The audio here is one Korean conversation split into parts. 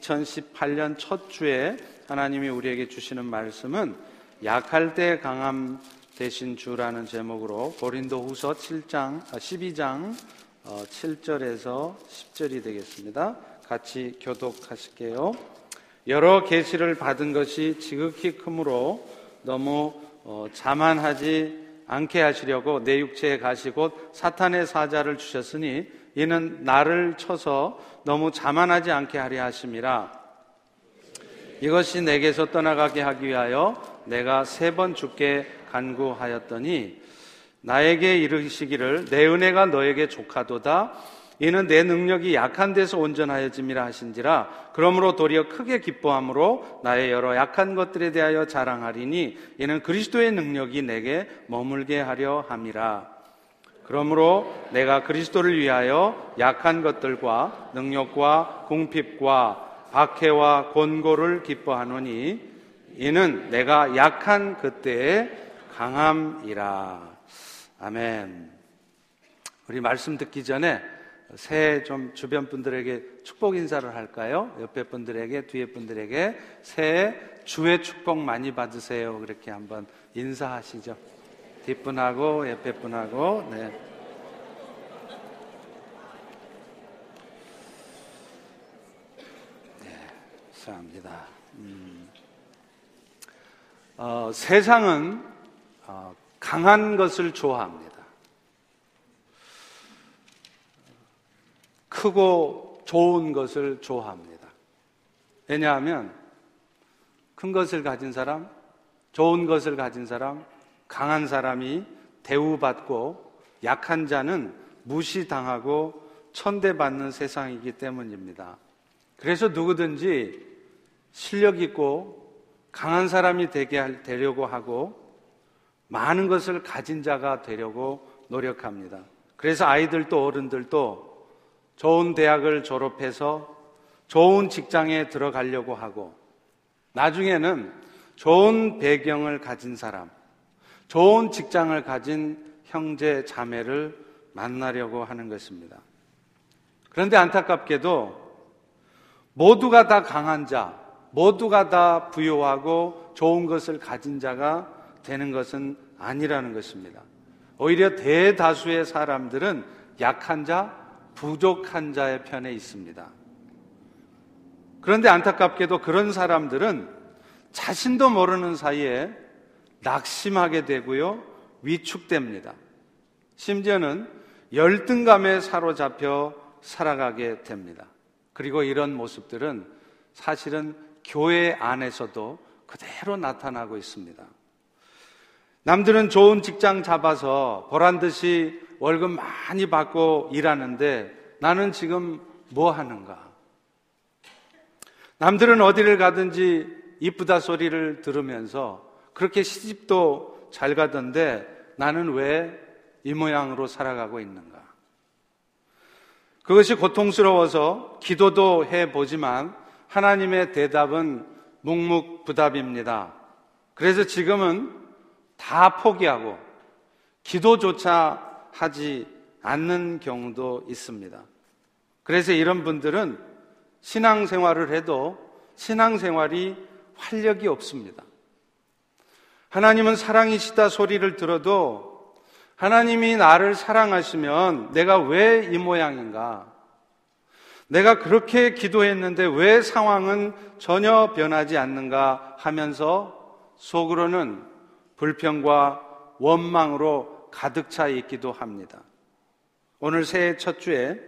2018년 첫 주에 하나님이 우리에게 주시는 말씀은 약할 때 강함 대신 주라는 제목으로 고린도 후서 7장, 12장 7절에서 10절이 되겠습니다. 같이 교독하실게요. 여러 계시를 받은 것이 지극히 크므로 너무 어, 자만하지 않게 하시려고 내 육체에 가시고 사탄의 사자를 주셨으니 이는 나를 쳐서 너무 자만하지 않게 하려 하심이라. 이것이 내게서 떠나가게 하기 위하여 내가 세 번 죽게 간구하였더니 나에게 이르시기를 내 은혜가 너에게 족하도다 이는 내 능력이 약한 데서 온전하여짐이라 하신지라 그러므로 도리어 크게 기뻐함으로 나의 여러 약한 것들에 대하여 자랑하리니 이는 그리스도의 능력이 내게 머물게 하려 함이라. 그러므로 내가 그리스도를 위하여 약한 것들과 능력과 궁핍과 박해와 곤고를 기뻐하노니 이는 내가 약한 그때의 강함이라. 아멘. 우리 말씀 듣기 전에 새해 좀 주변 분들에게 축복 인사를 할까요? 옆에 분들에게, 뒤에 분들에게 새해 주의 축복 많이 받으세요. 그렇게 한번 인사하시죠. 뒷분하고 옆에 분하고, 네. 네, 감사합니다. 음. 어, 세상은 어, 강한 것을 좋아합니다. 크고 좋은 것을 좋아합니다. 왜냐하면 큰 것을 가진 사람, 좋은 것을 가진 사람, 강한 사람이 대우받고 약한 자는 무시당하고 천대받는 세상이기 때문입니다. 그래서 누구든지 실력 있고 강한 사람이 되게 되려고 하고 많은 것을 가진 자가 되려고 노력합니다. 그래서 아이들도 어른들도 좋은 대학을 졸업해서 좋은 직장에 들어가려고 하고 나중에는 좋은 배경을 가진 사람, 좋은 직장을 가진 형제, 자매를 만나려고 하는 것입니다. 그런데 안타깝게도 모두가 다 강한 자, 모두가 다 부유하고 좋은 것을 가진 자가 되는 것은 아니라는 것입니다. 오히려 대다수의 사람들은 약한 자, 부족한 자의 편에 있습니다. 그런데 안타깝게도 그런 사람들은 자신도 모르는 사이에 낙심하게 되고요, 위축됩니다. 심지어는 열등감에 사로잡혀 살아가게 됩니다. 그리고 이런 모습들은 사실은 교회 안에서도 그대로 나타나고 있습니다. 남들은 좋은 직장 잡아서 보란 듯이 월급 많이 받고 일하는데 나는 지금 뭐 하는가? 남들은 어디를 가든지 이쁘다 소리를 들으면서 그렇게 시집도 잘 가던데 나는 왜 이 모양으로 살아가고 있는가? 그것이 고통스러워서 기도도 해 보지만 하나님의 대답은 묵묵부답입니다. 그래서 지금은 다 포기하고 기도조차 하지 않는 경우도 있습니다. 그래서 이런 분들은 신앙생활을 해도 신앙생활이 활력이 없습니다. 하나님은 사랑이시다 소리를 들어도 하나님이 나를 사랑하시면 내가 왜 이 모양인가? 내가 그렇게 기도했는데 왜 상황은 전혀 변하지 않는가 하면서 속으로는 불평과 원망으로 가득 차 있기도 합니다. 오늘 새해 첫 주에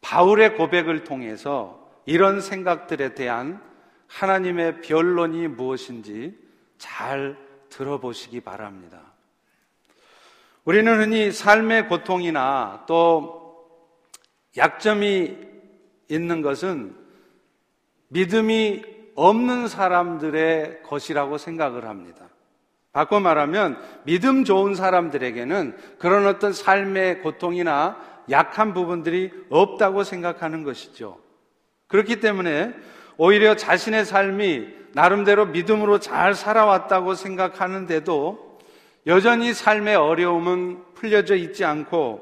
바울의 고백을 통해서 이런 생각들에 대한 하나님의 변론이 무엇인지 잘 들어보시기 바랍니다. 우리는 흔히 삶의 고통이나 또 약점이 있는 것은 믿음이 없는 사람들의 것이라고 생각을 합니다. 바꿔 말하면 믿음 좋은 사람들에게는 그런 어떤 삶의 고통이나 약한 부분들이 없다고 생각하는 것이죠. 그렇기 때문에 오히려 자신의 삶이 나름대로 믿음으로 잘 살아왔다고 생각하는데도 여전히 삶의 어려움은 풀려져 있지 않고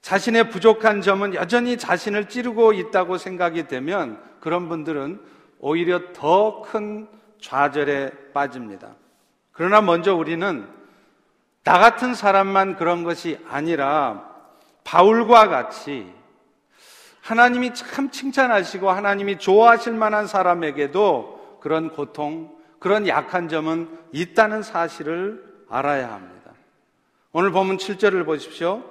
자신의 부족한 점은 여전히 자신을 찌르고 있다고 생각이 되면 그런 분들은 오히려 더 큰 좌절에 빠집니다. 그러나 먼저 우리는 나 같은 사람만 그런 것이 아니라 바울과 같이 하나님이 참 칭찬하시고 하나님이 좋아하실 만한 사람에게도 그런 고통, 그런 약한 점은 있다는 사실을 알아야 합니다. 오늘 보면 7절을 보십시오.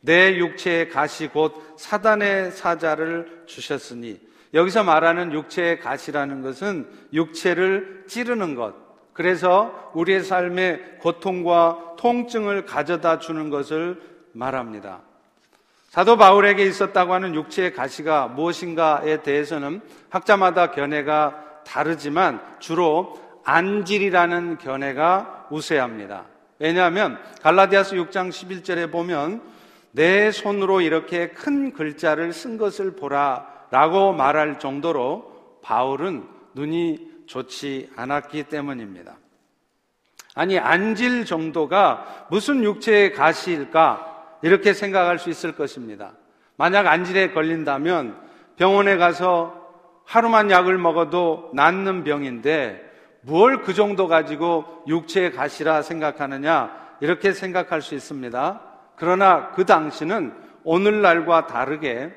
내 육체의 가시 곧 사단의 사자를 주셨으니 여기서 말하는 육체의 가시라는 것은 육체를 찌르는 것. 그래서 우리의 삶에 고통과 통증을 가져다 주는 것을 말합니다. 사도 바울에게 있었다고 하는 육체의 가시가 무엇인가에 대해서는 학자마다 견해가 다르지만 주로 안질이라는 견해가 우세합니다. 왜냐하면 갈라디아스 6장 11절에 보면 내 손으로 이렇게 큰 글자를 쓴 것을 보라 라고 말할 정도로 바울은 눈이 좋지 않았기 때문입니다. 아니, 안질 정도가 무슨 육체의 가시일까? 이렇게 생각할 수 있을 것입니다. 만약 안질에 걸린다면 병원에 가서 하루만 약을 먹어도 낫는 병인데 뭘 그 정도 가지고 육체의 가시라 생각하느냐 이렇게 생각할 수 있습니다. 그러나 그 당시는 오늘날과 다르게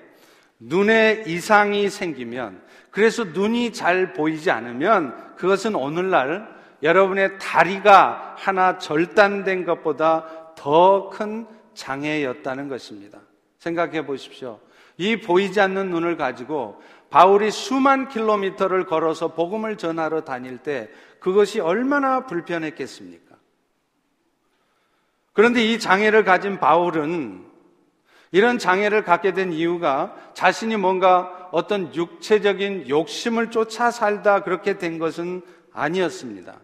눈에 이상이 생기면 그래서 눈이 잘 보이지 않으면 그것은 오늘날 여러분의 다리가 하나 절단된 것보다 더 큰 장애였다는 것입니다. 생각해 보십시오. 이 보이지 않는 눈을 가지고 바울이 수만 킬로미터를 걸어서 복음을 전하러 다닐 때 그것이 얼마나 불편했겠습니까? 그런데 이 장애를 가진 바울은 이런 장애를 갖게 된 이유가 자신이 뭔가 어떤 육체적인 욕심을 쫓아 살다 그렇게 된 것은 아니었습니다.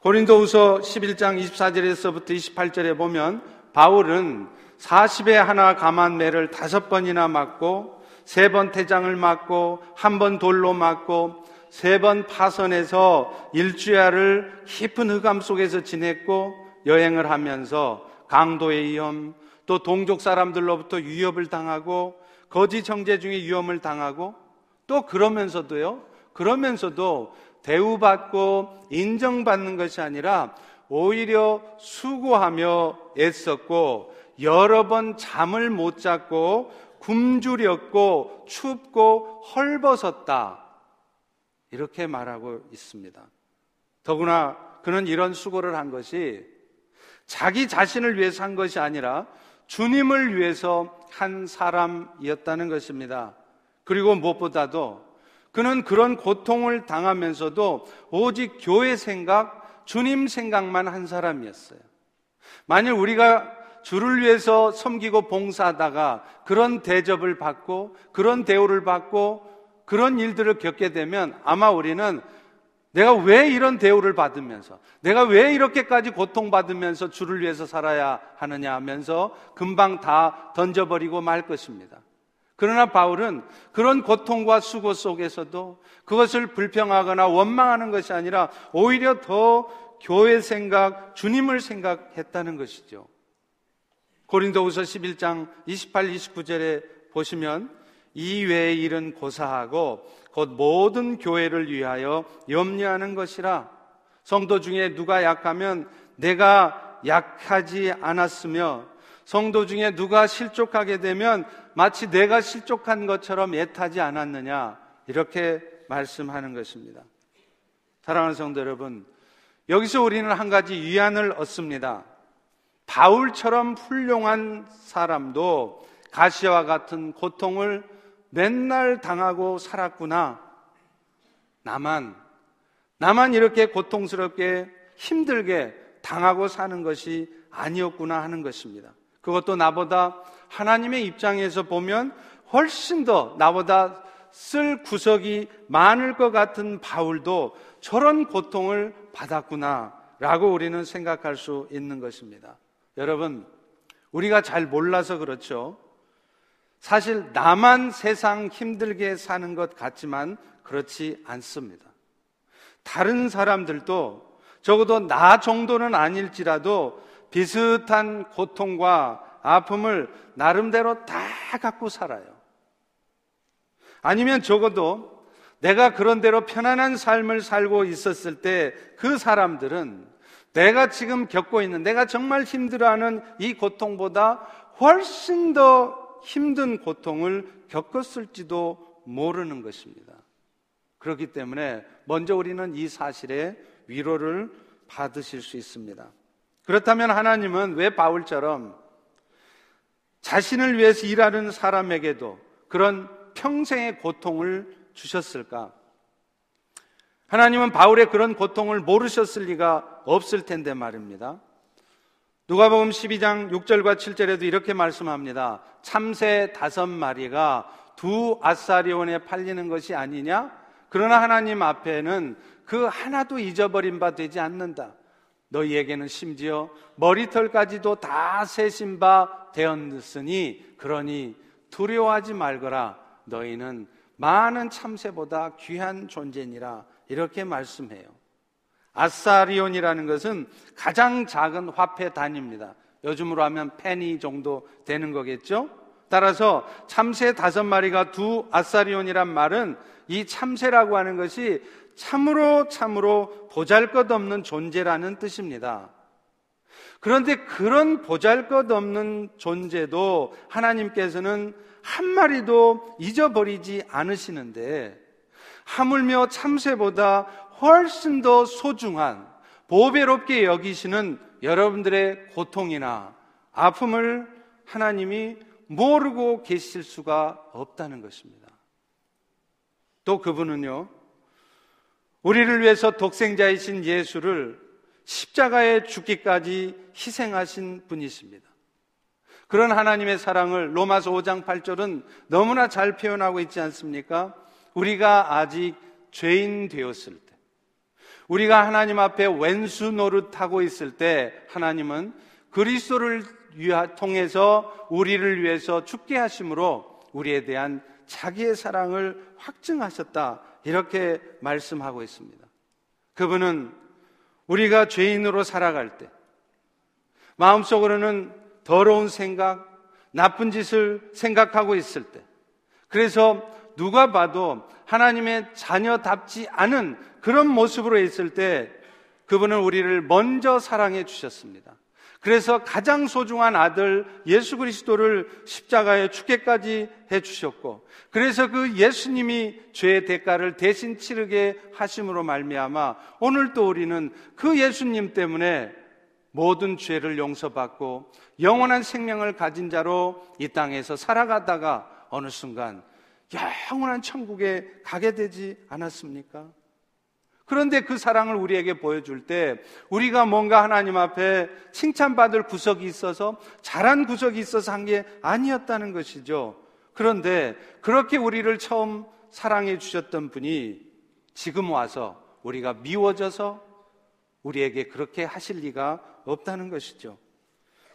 고린도후서 11장 24절에서부터 28절에 보면 바울은 40에 하나 감한 매를 다섯 번이나 맞고 세 번 태장을 맞고 한 번 돌로 맞고 세 번 파선해서 일주야를 깊은 흑암 속에서 지냈고 여행을 하면서 강도의 위험 또 동족 사람들로부터 위협을 당하고 거짓 정제 중에 위험을 당하고 또 그러면서도요 그러면서도 대우받고 인정받는 것이 아니라 오히려 수고하며 애썼고 여러 번 잠을 못 잤고 굶주렸고 춥고 헐벗었다. 이렇게 말하고 있습니다. 더구나 그는 이런 수고를 한 것이 자기 자신을 위해서 한 것이 아니라 주님을 위해서 한 사람이었다는 것입니다. 그리고 무엇보다도 그는 그런 고통을 당하면서도 오직 교회 생각, 주님 생각만 한 사람이었어요. 만일 우리가 주를 위해서 섬기고 봉사하다가 그런 대접을 받고 그런 대우를 받고 그런 일들을 겪게 되면 아마 우리는 내가 왜 이런 대우를 받으면서 내가 왜 이렇게까지 고통받으면서 주를 위해서 살아야 하느냐 하면서 금방 다 던져버리고 말 것입니다. 그러나 바울은 그런 고통과 수고 속에서도 그것을 불평하거나 원망하는 것이 아니라 오히려 더 교회 생각, 주님을 생각했다는 것이죠. 고린도후서 11장 28, 29절에 보시면 이 외의 일은 고사하고 곧 모든 교회를 위하여 염려하는 것이라 성도 중에 누가 약하면 내가 약하지 않았으며 성도 중에 누가 실족하게 되면 마치 내가 실족한 것처럼 애타지 않았느냐 이렇게 말씀하는 것입니다. 사랑하는 성도 여러분, 여기서 우리는 한 가지 위안을 얻습니다. 바울처럼 훌륭한 사람도 가시와 같은 고통을 맨날 당하고 살았구나. 나만, 나만 이렇게 고통스럽게 힘들게 당하고 사는 것이 아니었구나 하는 것입니다. 그것도 나보다 하나님의 입장에서 보면 훨씬 더 나보다 쓸 구석이 많을 것 같은 바울도 저런 고통을 받았구나 라고 우리는 생각할 수 있는 것입니다. 여러분, 우리가 잘 몰라서 그렇죠. 사실 나만 세상 힘들게 사는 것 같지만 그렇지 않습니다. 다른 사람들도 적어도 나 정도는 아닐지라도 비슷한 고통과 아픔을 나름대로 다 갖고 살아요. 아니면 적어도 내가 그런대로 편안한 삶을 살고 있었을 때 그 사람들은 내가 지금 겪고 있는 내가 정말 힘들어하는 이 고통보다 훨씬 더 힘든 고통을 겪었을지도 모르는 것입니다. 그렇기 때문에 먼저 우리는 이 사실에 위로를 받으실 수 있습니다. 그렇다면 하나님은 왜 바울처럼 자신을 위해서 일하는 사람에게도 그런 평생의 고통을 주셨을까? 하나님은 바울의 그런 고통을 모르셨을 리가 없을 텐데 말입니다. 누가복음 12장 6절과 7절에도 이렇게 말씀합니다. 참새 다섯 마리가 두 아사리온에 팔리는 것이 아니냐? 그러나 하나님 앞에는 그 하나도 잊어버린 바 되지 않는다. 너희에게는 심지어 머리털까지도 다 세신 바 되었으니 그러니 두려워하지 말거라. 너희는 많은 참새보다 귀한 존재니라. 이렇게 말씀해요. 아사리온이라는 것은 가장 작은 화폐 단위입니다. 요즘으로 하면 페니 정도 되는 거겠죠? 따라서 참새 다섯 마리가 두 아사리온이란 말은 이 참새라고 하는 것이 참으로 참으로 보잘 것 없는 존재라는 뜻입니다. 그런데 그런 보잘 것 없는 존재도 하나님께서는 한 마리도 잊어버리지 않으시는데 하물며 참새보다 훨씬 더 소중한 보배롭게 여기시는 여러분들의 고통이나 아픔을 하나님이 모르고 계실 수가 없다는 것입니다. 또 그분은요, 우리를 위해서 독생자이신 예수를 십자가에 죽기까지 희생하신 분이십니다. 그런 하나님의 사랑을 로마서 5장 8절은 너무나 잘 표현하고 있지 않습니까? 우리가 아직 죄인 되었을 때, 우리가 하나님 앞에 왼수 노릇하고 있을 때 하나님은 그리스도를 통해서 우리를 위해서 죽게 하심으로 우리에 대한 자기의 사랑을 확증하셨다. 이렇게 말씀하고 있습니다. 그분은 우리가 죄인으로 살아갈 때 마음속으로는 더러운 생각, 나쁜 짓을 생각하고 있을 때 그래서 누가 봐도 하나님의 자녀답지 않은 그런 모습으로 있을 때 그분은 우리를 먼저 사랑해 주셨습니다. 그래서 가장 소중한 아들 예수 그리스도를 십자가에 죽게까지 해 주셨고 그래서 그 예수님이 죄의 대가를 대신 치르게 하심으로 말미암아 오늘 또 우리는 그 예수님 때문에 모든 죄를 용서받고 영원한 생명을 가진 자로 이 땅에서 살아가다가 어느 순간 영원한 천국에 가게 되지 않았습니까? 그런데 그 사랑을 우리에게 보여줄 때 우리가 뭔가 하나님 앞에 칭찬받을 구석이 있어서 잘한 구석이 있어서 한 게 아니었다는 것이죠. 그런데 그렇게 우리를 처음 사랑해 주셨던 분이 지금 와서 우리가 미워져서 우리에게 그렇게 하실 리가 없다는 것이죠.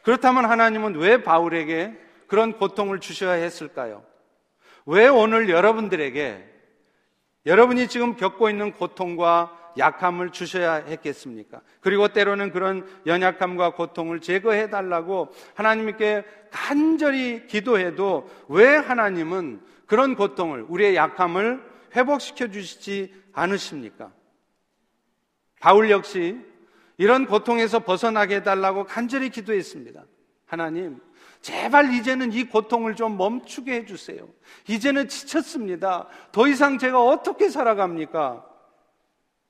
그렇다면 하나님은 왜 바울에게 그런 고통을 주셔야 했을까요? 왜 오늘 여러분들에게 여러분이 지금 겪고 있는 고통과 약함을 주셔야 했겠습니까? 그리고 때로는 그런 연약함과 고통을 제거해 달라고 하나님께 간절히 기도해도 왜 하나님은 그런 고통을, 우리의 약함을 회복시켜 주시지 않으십니까? 바울 역시 이런 고통에서 벗어나게 해달라고 간절히 기도했습니다. 하나님, 제발 이제는 이 고통을 좀 멈추게 해주세요. 이제는 지쳤습니다. 더 이상 제가 어떻게 살아갑니까?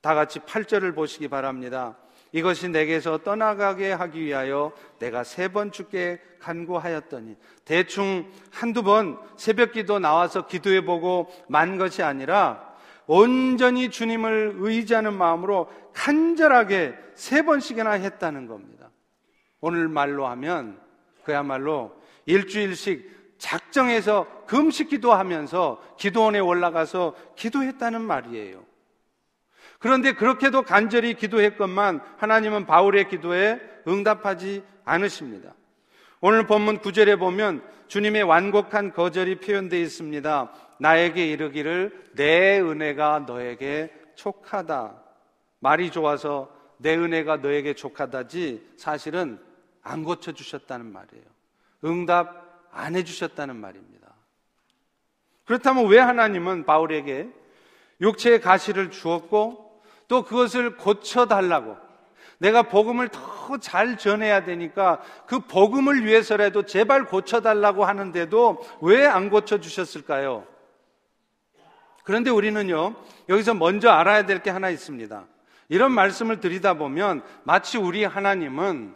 다 같이 8절을 보시기 바랍니다. 이것이 내게서 떠나가게 하기 위하여 내가 세번 죽게 간구하였더니 대충 한두 번 새벽 기도 나와서 기도해 보고 만 것이 아니라 온전히 주님을 의지하는 마음으로 간절하게 세 번씩이나 했다는 겁니다. 오늘 말로 하면 그야말로 일주일씩 작정해서 금식 기도하면서 기도원에 올라가서 기도했다는 말이에요. 그런데 그렇게도 간절히 기도했건만 하나님은 바울의 기도에 응답하지 않으십니다. 오늘 본문 9절에 보면 주님의 완곡한 거절이 표현되어 있습니다. 나에게 이르기를 내 은혜가 너에게 촉하다. 말이 좋아서 내 은혜가 너에게 촉하다지 사실은 안 고쳐주셨다는 말이에요. 응답 안 해주셨다는 말입니다. 그렇다면 왜 하나님은 바울에게 육체의 가시를 주었고 또 그것을 고쳐달라고 내가 복음을 더 잘 전해야 되니까 그 복음을 위해서라도 제발 고쳐달라고 하는데도 왜 안 고쳐주셨을까요? 그런데 우리는요, 여기서 먼저 알아야 될 게 하나 있습니다. 이런 말씀을 드리다 보면 마치 우리 하나님은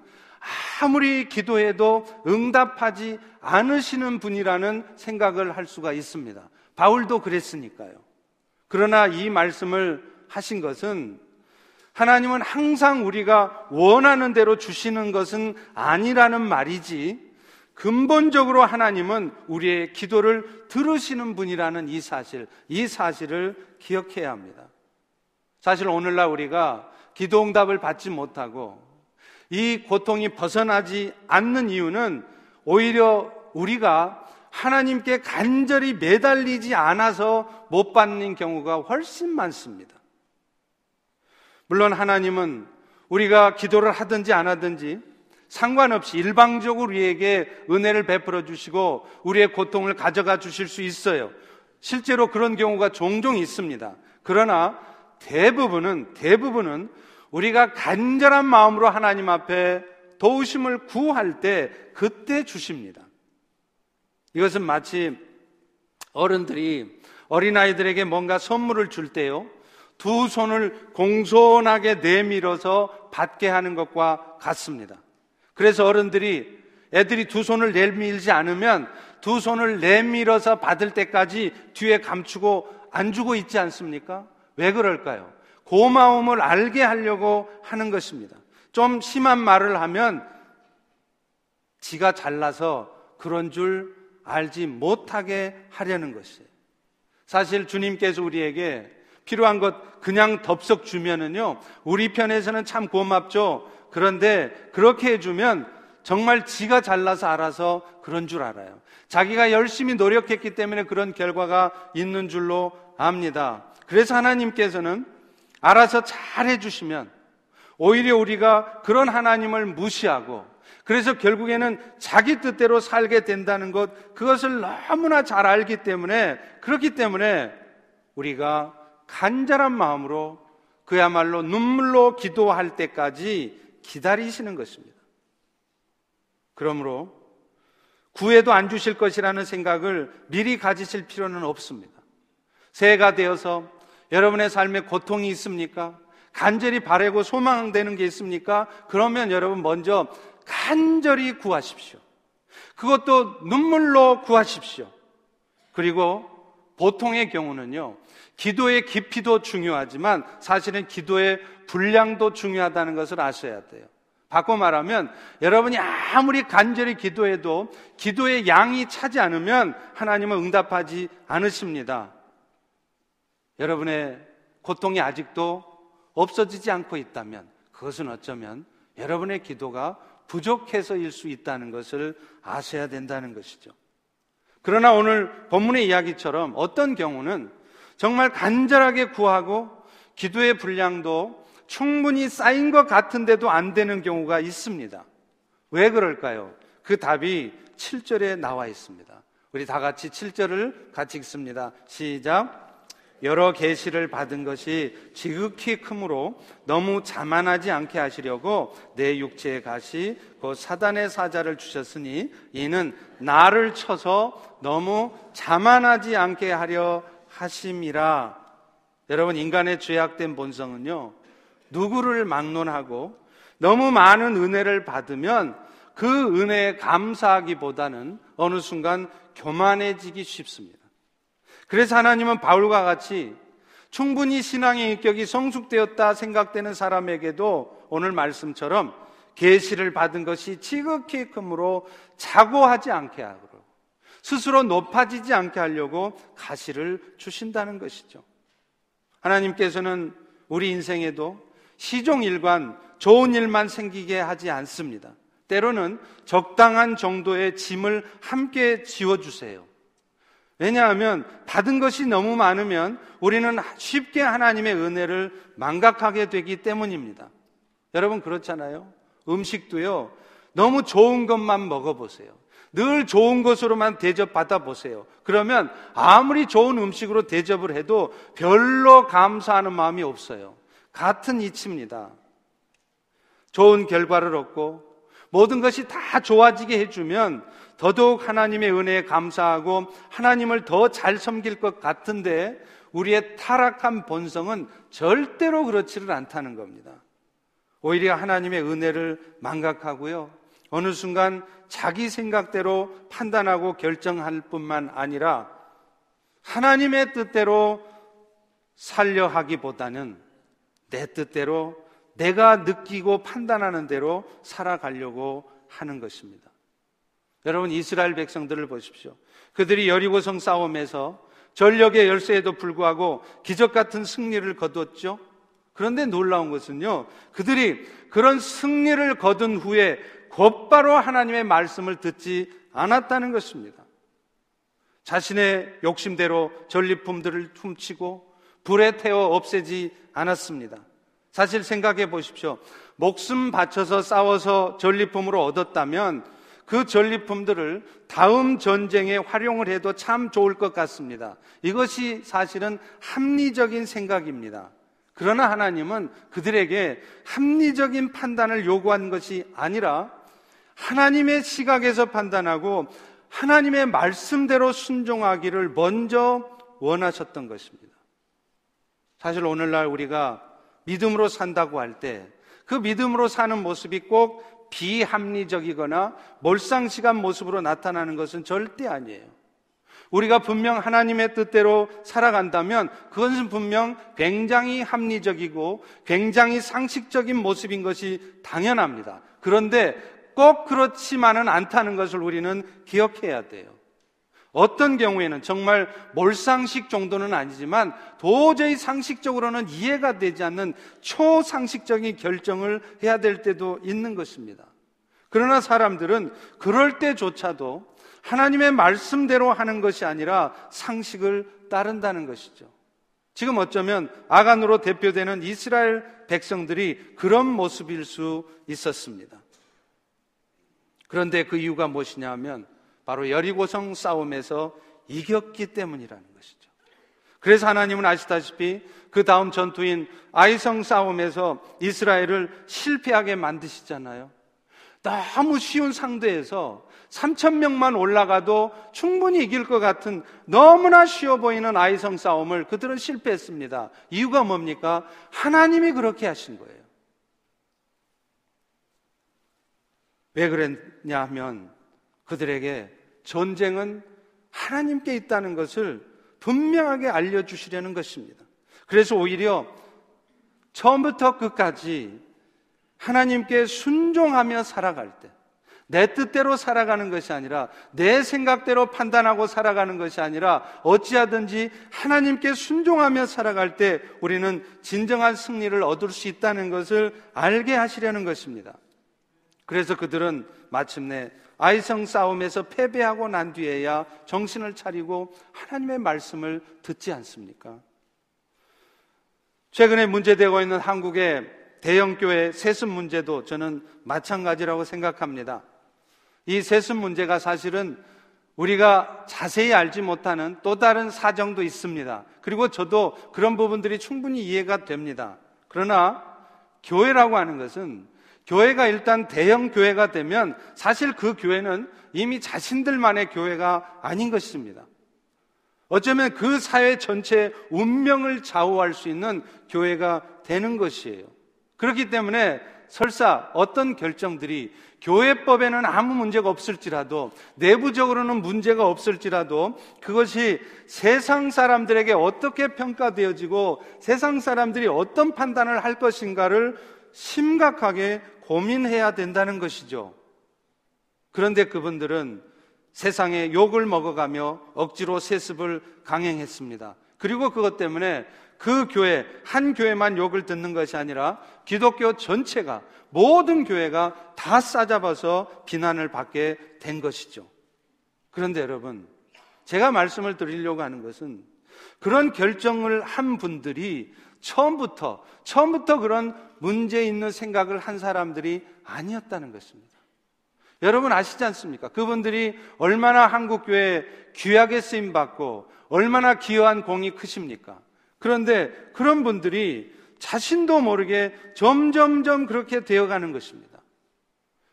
아무리 기도해도 응답하지 않으시는 분이라는 생각을 할 수가 있습니다. 바울도 그랬으니까요. 그러나 이 말씀을 하신 것은 하나님은 항상 우리가 원하는 대로 주시는 것은 아니라는 말이지 근본적으로 하나님은 우리의 기도를 들으시는 분이라는 이 사실, 이 사실을 기억해야 합니다. 사실 오늘날 우리가 기도 응답을 받지 못하고 이 고통이 벗어나지 않는 이유는 오히려 우리가 하나님께 간절히 매달리지 않아서 못 받는 경우가 훨씬 많습니다. 물론 하나님은 우리가 기도를 하든지 안 하든지 상관없이 일방적으로 우리에게 은혜를 베풀어 주시고 우리의 고통을 가져가 주실 수 있어요. 실제로 그런 경우가 종종 있습니다. 그러나 대부분은 대부분은 우리가 간절한 마음으로 하나님 앞에 도우심을 구할 때 그때 주십니다. 이것은 마치 어른들이 어린아이들에게 뭔가 선물을 줄 때요. 두 손을 공손하게 내밀어서 받게 하는 것과 같습니다. 그래서 어른들이 애들이 두 손을 내밀지 않으면 두 손을 내밀어서 받을 때까지 뒤에 감추고 안 주고 있지 않습니까? 왜 그럴까요? 고마움을 알게 하려고 하는 것입니다. 좀 심한 말을 하면 지가 잘나서 그런 줄 알지 못하게 하려는 것이에요. 사실 주님께서 우리에게 필요한 것 그냥 덥석 주면은요, 우리 편에서는 참 고맙죠. 그런데 그렇게 해주면 정말 지가 잘나서 알아서 그런 줄 알아요. 자기가 열심히 노력했기 때문에 그런 결과가 있는 줄로 압니다. 그래서 하나님께서는 알아서 잘 해 주시면 오히려 우리가 그런 하나님을 무시하고 그래서 결국에는 자기 뜻대로 살게 된다는 것, 그것을 너무나 잘 알기 때문에, 그렇기 때문에 우리가 간절한 마음으로 그야말로 눈물로 기도할 때까지 기다리시는 것입니다. 그러므로 구해도 안 주실 것이라는 생각을 미리 가지실 필요는 없습니다. 새해가 되어서 여러분의 삶에 고통이 있습니까? 간절히 바래고 소망되는 게 있습니까? 그러면 여러분 먼저 간절히 구하십시오. 그것도 눈물로 구하십시오. 그리고 보통의 경우는요, 기도의 깊이도 중요하지만 사실은 기도의 분량도 중요하다는 것을 아셔야 돼요. 바꿔 말하면 여러분이 아무리 간절히 기도해도 기도의 양이 차지 않으면 하나님은 응답하지 않으십니다. 여러분의 고통이 아직도 없어지지 않고 있다면 그것은 어쩌면 여러분의 기도가 부족해서일 수 있다는 것을 아셔야 된다는 것이죠. 그러나 오늘 본문의 이야기처럼 어떤 경우는 정말 간절하게 구하고 기도의 분량도 충분히 쌓인 것 같은데도 안 되는 경우가 있습니다. 왜 그럴까요? 그 답이 7절에 나와 있습니다. 우리 다 같이 7절을 같이 읽습니다. 시작. 여러 계시를 받은 것이 지극히 크므로 너무 자만하지 않게 하시려고 내 육체의 가시 그 사단의 사자를 주셨으니 이는 나를 쳐서 너무 자만하지 않게 하려 하심이라. 여러분 인간의 죄악된 본성은요. 누구를 막론하고 너무 많은 은혜를 받으면 그 은혜에 감사하기보다는 어느 순간 교만해지기 쉽습니다. 그래서 하나님은 바울과 같이 충분히 신앙의 인격이 성숙되었다 생각되는 사람에게도 오늘 말씀처럼 계시를 받은 것이 지극히 크므로 자고하지 않게 하고 스스로 높아지지 않게 하려고 가시를 주신다는 것이죠. 하나님께서는 우리 인생에도 시종일관 좋은 일만 생기게 하지 않습니다. 때로는 적당한 정도의 짐을 함께 지워주세요. 왜냐하면 받은 것이 너무 많으면 우리는 쉽게 하나님의 은혜를 망각하게 되기 때문입니다. 여러분 그렇잖아요. 음식도요. 너무 좋은 것만 먹어보세요. 늘 좋은 것으로만 대접받아 보세요. 그러면 아무리 좋은 음식으로 대접을 해도 별로 감사하는 마음이 없어요. 같은 이치입니다. 좋은 결과를 얻고 모든 것이 다 좋아지게 해주면 더더욱 하나님의 은혜에 감사하고 하나님을 더 잘 섬길 것 같은데 우리의 타락한 본성은 절대로 그렇지를 않다는 겁니다. 오히려 하나님의 은혜를 망각하고요. 어느 순간 자기 생각대로 판단하고 결정할 뿐만 아니라 하나님의 뜻대로 살려 하기보다는 내 뜻대로 내가 느끼고 판단하는 대로 살아가려고 하는 것입니다. 여러분 이스라엘 백성들을 보십시오. 그들이 여리고성 싸움에서 전력의 열쇠에도 불구하고 기적 같은 승리를 거두었죠. 그런데 놀라운 것은요. 그들이 그런 승리를 거둔 후에 곧바로 하나님의 말씀을 듣지 않았다는 것입니다. 자신의 욕심대로 전리품들을 훔치고 불에 태워 없애지 않았습니다. 사실 생각해 보십시오. 목숨 바쳐서 싸워서 전리품으로 얻었다면 그 전리품들을 다음 전쟁에 활용을 해도 참 좋을 것 같습니다. 이것이 사실은 합리적인 생각입니다. 그러나 하나님은 그들에게 합리적인 판단을 요구한 것이 아니라 하나님의 시각에서 판단하고 하나님의 말씀대로 순종하기를 먼저 원하셨던 것입니다. 사실 오늘날 우리가 믿음으로 산다고 할 때 그 믿음으로 사는 모습이 꼭 비합리적이거나 몰상식한 모습으로 나타나는 것은 절대 아니에요. 우리가 분명 하나님의 뜻대로 살아간다면 그것은 분명 굉장히 합리적이고 굉장히 상식적인 모습인 것이 당연합니다. 그런데 꼭 그렇지만은 않다는 것을 우리는 기억해야 돼요. 어떤 경우에는 정말 몰상식 정도는 아니지만 도저히 상식적으로는 이해가 되지 않는 초상식적인 결정을 해야 될 때도 있는 것입니다. 그러나 사람들은 그럴 때조차도 하나님의 말씀대로 하는 것이 아니라 상식을 따른다는 것이죠. 지금 어쩌면 아간으로 대표되는 이스라엘 백성들이 그런 모습일 수 있었습니다. 그런데 그 이유가 무엇이냐 하면 바로 여리고성 싸움에서 이겼기 때문이라는 것이죠. 그래서 하나님은 아시다시피 그 다음 전투인 아이성 싸움에서 이스라엘을 실패하게 만드시잖아요. 너무 쉬운 상대에서 3천 명만 올라가도 충분히 이길 것 같은 너무나 쉬워 보이는 아이성 싸움을 그들은 실패했습니다. 이유가 뭡니까? 하나님이 그렇게 하신 거예요. 왜 그랬냐 하면 그들에게 전쟁은 하나님께 있다는 것을 분명하게 알려주시려는 것입니다. 그래서 오히려 처음부터 끝까지 하나님께 순종하며 살아갈 때, 내 뜻대로 살아가는 것이 아니라 내 생각대로 판단하고 살아가는 것이 아니라 어찌하든지 하나님께 순종하며 살아갈 때 우리는 진정한 승리를 얻을 수 있다는 것을 알게 하시려는 것입니다. 그래서 그들은 마침내 아이성 싸움에서 패배하고 난 뒤에야 정신을 차리고 하나님의 말씀을 듣지 않습니까? 최근에 문제되고 있는 한국의 대형교회 세습 문제도 저는 마찬가지라고 생각합니다. 이 세습 문제가 사실은 우리가 자세히 알지 못하는 또 다른 사정도 있습니다. 그리고 저도 그런 부분들이 충분히 이해가 됩니다. 그러나 교회라고 하는 것은 교회가 일단 대형 교회가 되면 사실 그 교회는 이미 자신들만의 교회가 아닌 것입니다. 어쩌면 그 사회 전체 운명을 좌우할 수 있는 교회가 되는 것이에요. 그렇기 때문에 설사 어떤 결정들이 교회법에는 아무 문제가 없을지라도 내부적으로는 문제가 없을지라도 그것이 세상 사람들에게 어떻게 평가되어지고 세상 사람들이 어떤 판단을 할 것인가를 심각하게 고민해야 된다는 것이죠. 그런데 그분들은 세상에 욕을 먹어가며 억지로 세습을 강행했습니다. 그리고 그것 때문에 그 교회, 한 교회만 욕을 듣는 것이 아니라 기독교 전체가, 모든 교회가 다 싸잡아서 비난을 받게 된 것이죠. 그런데 여러분, 제가 말씀을 드리려고 하는 것은 그런 결정을 한 분들이 처음부터, 처음부터 그런 문제 있는 생각을 한 사람들이 아니었다는 것입니다. 여러분 아시지 않습니까? 그분들이 얼마나 한국교회 귀하게 쓰임 받고 얼마나 기여한 공이 크십니까? 그런데 그런 분들이 자신도 모르게 점점점 그렇게 되어가는 것입니다.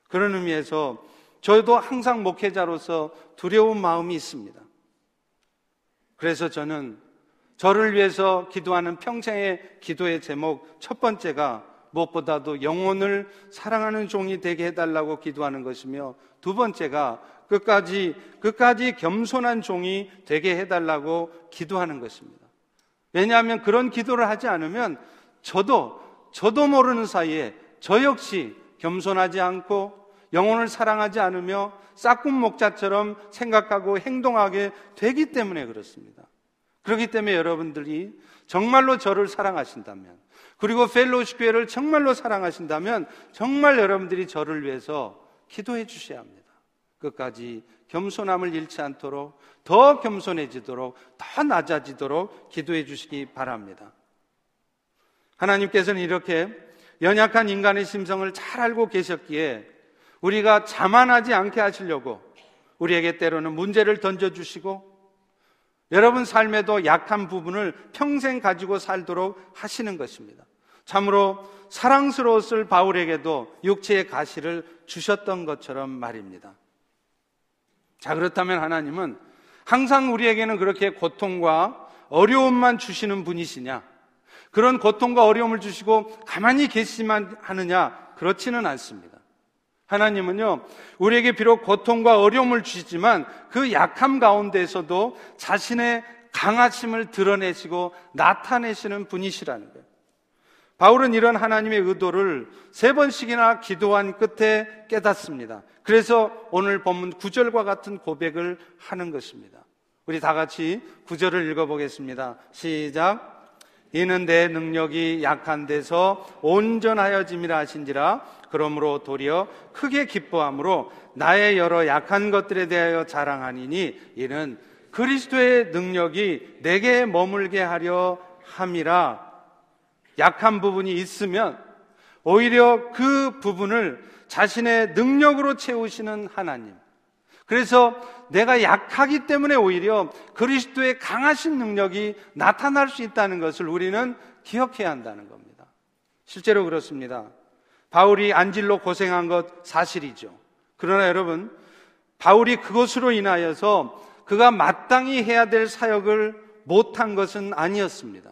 그런 의미에서 저도 항상 목회자로서 두려운 마음이 있습니다. 그래서 저는 저를 위해서 기도하는 평생의 기도의 제목 첫 번째가 무엇보다도 영혼을 사랑하는 종이 되게 해달라고 기도하는 것이며 두 번째가 끝까지 끝까지 겸손한 종이 되게 해달라고 기도하는 것입니다. 왜냐하면 그런 기도를 하지 않으면 저도 저도 모르는 사이에 저 역시 겸손하지 않고 영혼을 사랑하지 않으며 싹군 목자처럼 생각하고 행동하게 되기 때문에 그렇습니다. 그렇기 때문에 여러분들이 정말로 저를 사랑하신다면 그리고 펠로시 교회를 정말로 사랑하신다면 정말 여러분들이 저를 위해서 기도해 주셔야 합니다. 끝까지 겸손함을 잃지 않도록 더 겸손해지도록 더 낮아지도록 기도해 주시기 바랍니다. 하나님께서는 이렇게 연약한 인간의 심성을 잘 알고 계셨기에 우리가 자만하지 않게 하시려고 우리에게 때로는 문제를 던져주시고 여러분 삶에도 약한 부분을 평생 가지고 살도록 하시는 것입니다. 참으로 사랑스러웠을 바울에게도 육체의 가시를 주셨던 것처럼 말입니다. 자, 그렇다면 하나님은 항상 우리에게는 그렇게 고통과 어려움만 주시는 분이시냐? 그런 고통과 어려움을 주시고 가만히 계시만 하느냐? 그렇지는 않습니다. 하나님은요, 우리에게 비록 고통과 어려움을 주시지만 그 약함 가운데서도 자신의 강하심을 드러내시고 나타내시는 분이시라는 거예요. 바울은 이런 하나님의 의도를 세 번씩이나 기도한 끝에 깨닫습니다. 그래서 오늘 본문 구절과 같은 고백을 하는 것입니다. 우리 다 같이 구절을 읽어보겠습니다. 시작. 이는 내 능력이 약한 데서 온전하여짐이라 하신지라 그러므로 도리어 크게 기뻐함으로 나의 여러 약한 것들에 대하여 자랑하니니 이는 그리스도의 능력이 내게 머물게 하려 함이라 약한 부분이 있으면 오히려 그 부분을 자신의 능력으로 채우시는 하나님. 그래서 내가 약하기 때문에 오히려 그리스도의 강하신 능력이 나타날 수 있다는 것을 우리는 기억해야 한다는 겁니다. 실제로 그렇습니다. 바울이 안질로 고생한 것 사실이죠. 그러나 여러분, 바울이 그것으로 인하여서 그가 마땅히 해야 될 사역을 못한 것은 아니었습니다.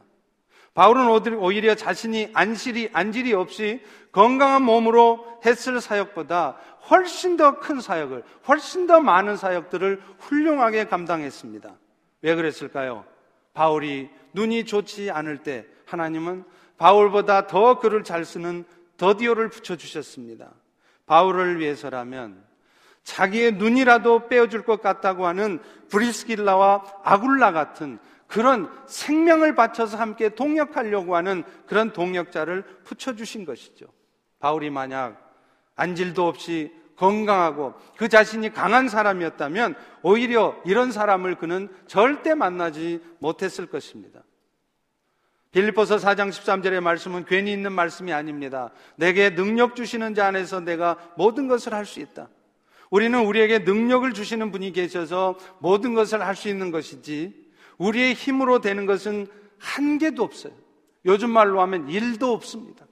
바울은 오히려 자신이 안실이, 안질이 없이 건강한 몸으로 했을 사역보다 훨씬 더 큰 사역을, 훨씬 더 많은 사역들을 훌륭하게 감당했습니다. 왜 그랬을까요? 바울이 눈이 좋지 않을 때 하나님은 바울보다 더 글을 잘 쓰는 더디오를 붙여주셨습니다. 바울을 위해서라면 자기의 눈이라도 빼어줄 것 같다고 하는 브리스길라와 아굴라 같은 그런 생명을 바쳐서 함께 동역하려고 하는 그런 동역자를 붙여주신 것이죠. 바울이 만약 안질도 없이 건강하고 그 자신이 강한 사람이었다면 오히려 이런 사람을 그는 절대 만나지 못했을 것입니다. 빌리포서 4장 13절의 말씀은 괜히 있는 말씀이 아닙니다. 내게 능력 주시는 자 안에서 내가 모든 것을 할 수 있다. 우리는 우리에게 능력을 주시는 분이 계셔서 모든 것을 할 수 있는 것이지 우리의 힘으로 되는 것은 한 개도 없어요. 요즘 말로 하면 일도 없습니다.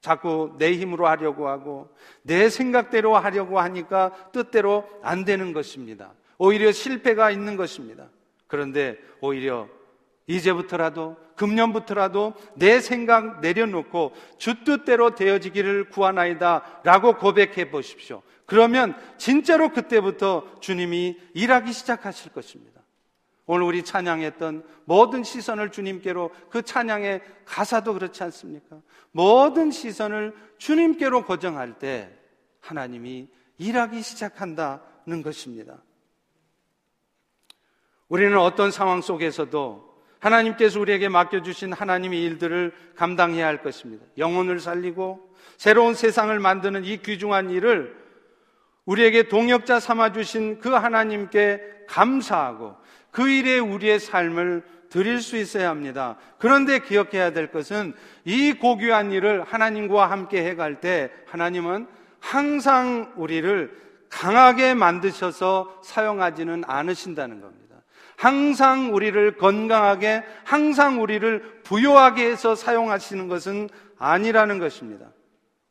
자꾸 내 힘으로 하려고 하고 내 생각대로 하려고 하니까 뜻대로 안 되는 것입니다. 오히려 실패가 있는 것입니다. 그런데 오히려 이제부터라도 금년부터라도 내 생각 내려놓고 주 뜻대로 되어지기를 구하나이다 라고 고백해 보십시오. 그러면 진짜로 그때부터 주님이 일하기 시작하실 것입니다. 오늘 우리 찬양했던 모든 시선을 주님께로 그 찬양의 가사도 그렇지 않습니까? 모든 시선을 주님께로 고정할 때 하나님이 일하기 시작한다는 것입니다. 우리는 어떤 상황 속에서도 하나님께서 우리에게 맡겨주신 하나님의 일들을 감당해야 할 것입니다. 영혼을 살리고 새로운 세상을 만드는 이 귀중한 일을 우리에게 동역자 삼아주신 그 하나님께 감사하고 그 일에 우리의 삶을 드릴 수 있어야 합니다. 그런데 기억해야 될 것은 이 고귀한 일을 하나님과 함께 해갈 때 하나님은 항상 우리를 강하게 만드셔서 사용하지는 않으신다는 겁니다. 항상 우리를 건강하게, 항상 우리를 부요하게 해서 사용하시는 것은 아니라는 것입니다.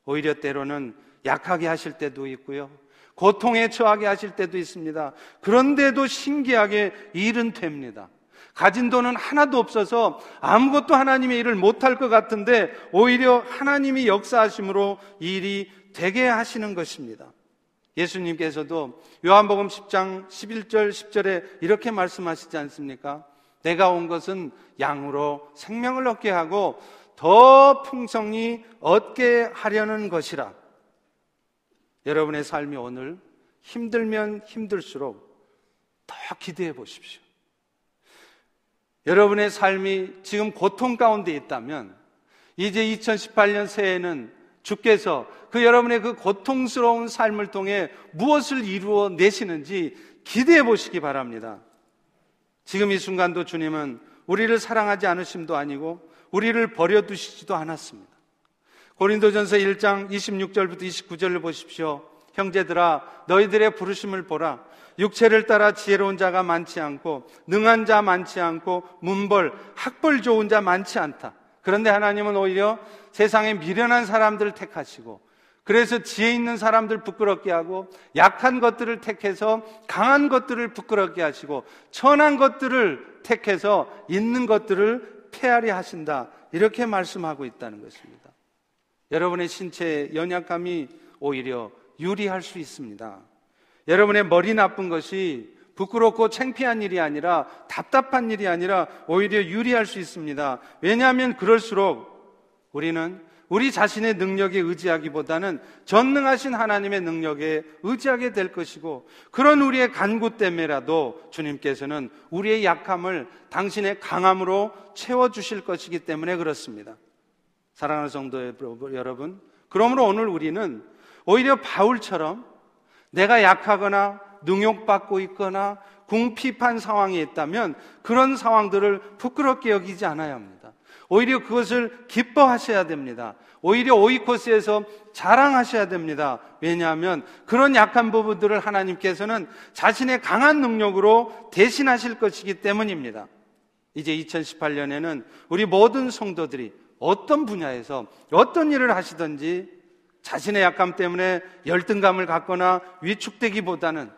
오히려 때로는 약하게 하실 때도 있고요. 고통에 처하게 하실 때도 있습니다. 그런데도 신기하게 일은 됩니다. 가진 돈은 하나도 없어서 아무것도 하나님의 일을 못할 것 같은데 오히려 하나님이 역사하심으로 일이 되게 하시는 것입니다. 예수님께서도 요한복음 10장 11절 10절에 이렇게 말씀하시지 않습니까? 내가 온 것은 양으로 생명을 얻게 하고 더 풍성히 얻게 하려는 것이라. 여러분의 삶이 오늘 힘들면 힘들수록 더 기대해 보십시오. 여러분의 삶이 지금 고통 가운데 있다면 이제 2018년 새해에는 주께서 그 여러분의 그 고통스러운 삶을 통해 무엇을 이루어 내시는지 기대해 보시기 바랍니다. 지금 이 순간도 주님은 우리를 사랑하지 않으심도 아니고 우리를 버려두시지도 않았습니다. 고린도전서 1장 26절부터 29절을 보십시오. 형제들아 너희들의 부르심을 보라. 육체를 따라 지혜로운 자가 많지 않고 능한 자 많지 않고 문벌 학벌 좋은 자 많지 않다. 그런데 하나님은 오히려 세상에 미련한 사람들을 택하시고 그래서 지혜 있는 사람들 부끄럽게 하고 약한 것들을 택해서 강한 것들을 부끄럽게 하시고 천한 것들을 택해서 있는 것들을 폐하리 하신다. 이렇게 말씀하고 있다는 것입니다. 여러분의 신체의 연약함이 오히려 유리할 수 있습니다. 여러분의 머리 나쁜 것이 부끄럽고 창피한 일이 아니라 답답한 일이 아니라 오히려 유리할 수 있습니다. 왜냐하면 그럴수록 우리는 우리 자신의 능력에 의지하기보다는 전능하신 하나님의 능력에 의지하게 될 것이고 그런 우리의 간구 때문에라도 주님께서는 우리의 약함을 당신의 강함으로 채워 주실 것이기 때문에 그렇습니다. 사랑하는 성도 여러분, 그러므로 오늘 우리는 오히려 바울처럼 내가 약하거나 능욕받고 있거나 궁핍한 상황에 있다면 그런 상황들을 부끄럽게 여기지 않아야 합니다. 오히려 그것을 기뻐하셔야 됩니다. 오히려 오이코스에서 자랑하셔야 됩니다. 왜냐하면 그런 약한 부분들을 하나님께서는 자신의 강한 능력으로 대신하실 것이기 때문입니다. 이제 2018년에는 우리 모든 성도들이 어떤 분야에서 어떤 일을 하시든지 자신의 약함 때문에 열등감을 갖거나 위축되기보다는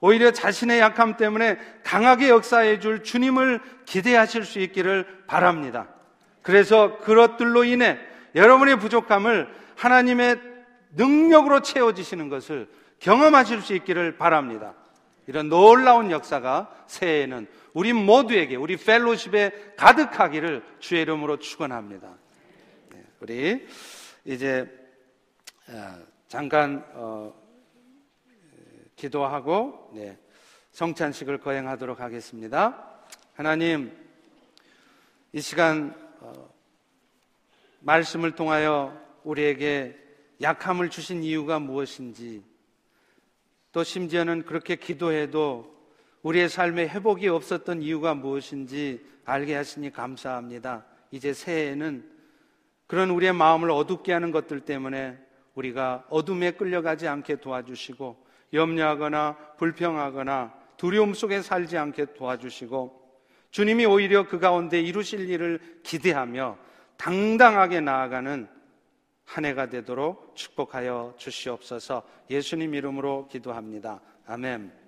오히려 자신의 약함 때문에 강하게 역사해 줄 주님을 기대하실 수 있기를 바랍니다. 그래서 그것들로 인해 여러분의 부족함을 하나님의 능력으로 채워지시는 것을 경험하실 수 있기를 바랍니다. 이런 놀라운 역사가 새해에는 우리 모두에게 우리 펠로십에 가득하기를 주의 이름으로 축원합니다. 네, 우리 이제 어, 잠깐 어, 기도하고 네, 성찬식을 거행하도록 하겠습니다. 하나님 이 시간 어, 말씀을 통하여 우리에게 약함을 주신 이유가 무엇인지 또 심지어는 그렇게 기도해도 우리의 삶에 회복이 없었던 이유가 무엇인지 알게 하시니 감사합니다. 이제 새해에는 그런 우리의 마음을 어둡게 하는 것들 때문에 우리가 어둠에 끌려가지 않게 도와주시고 염려하거나 불평하거나 두려움 속에 살지 않게 도와주시고 주님이 오히려 그 가운데 이루실 일을 기대하며 당당하게 나아가는 한 해가 되도록 축복하여 주시옵소서 예수님 이름으로 기도합니다. 아멘.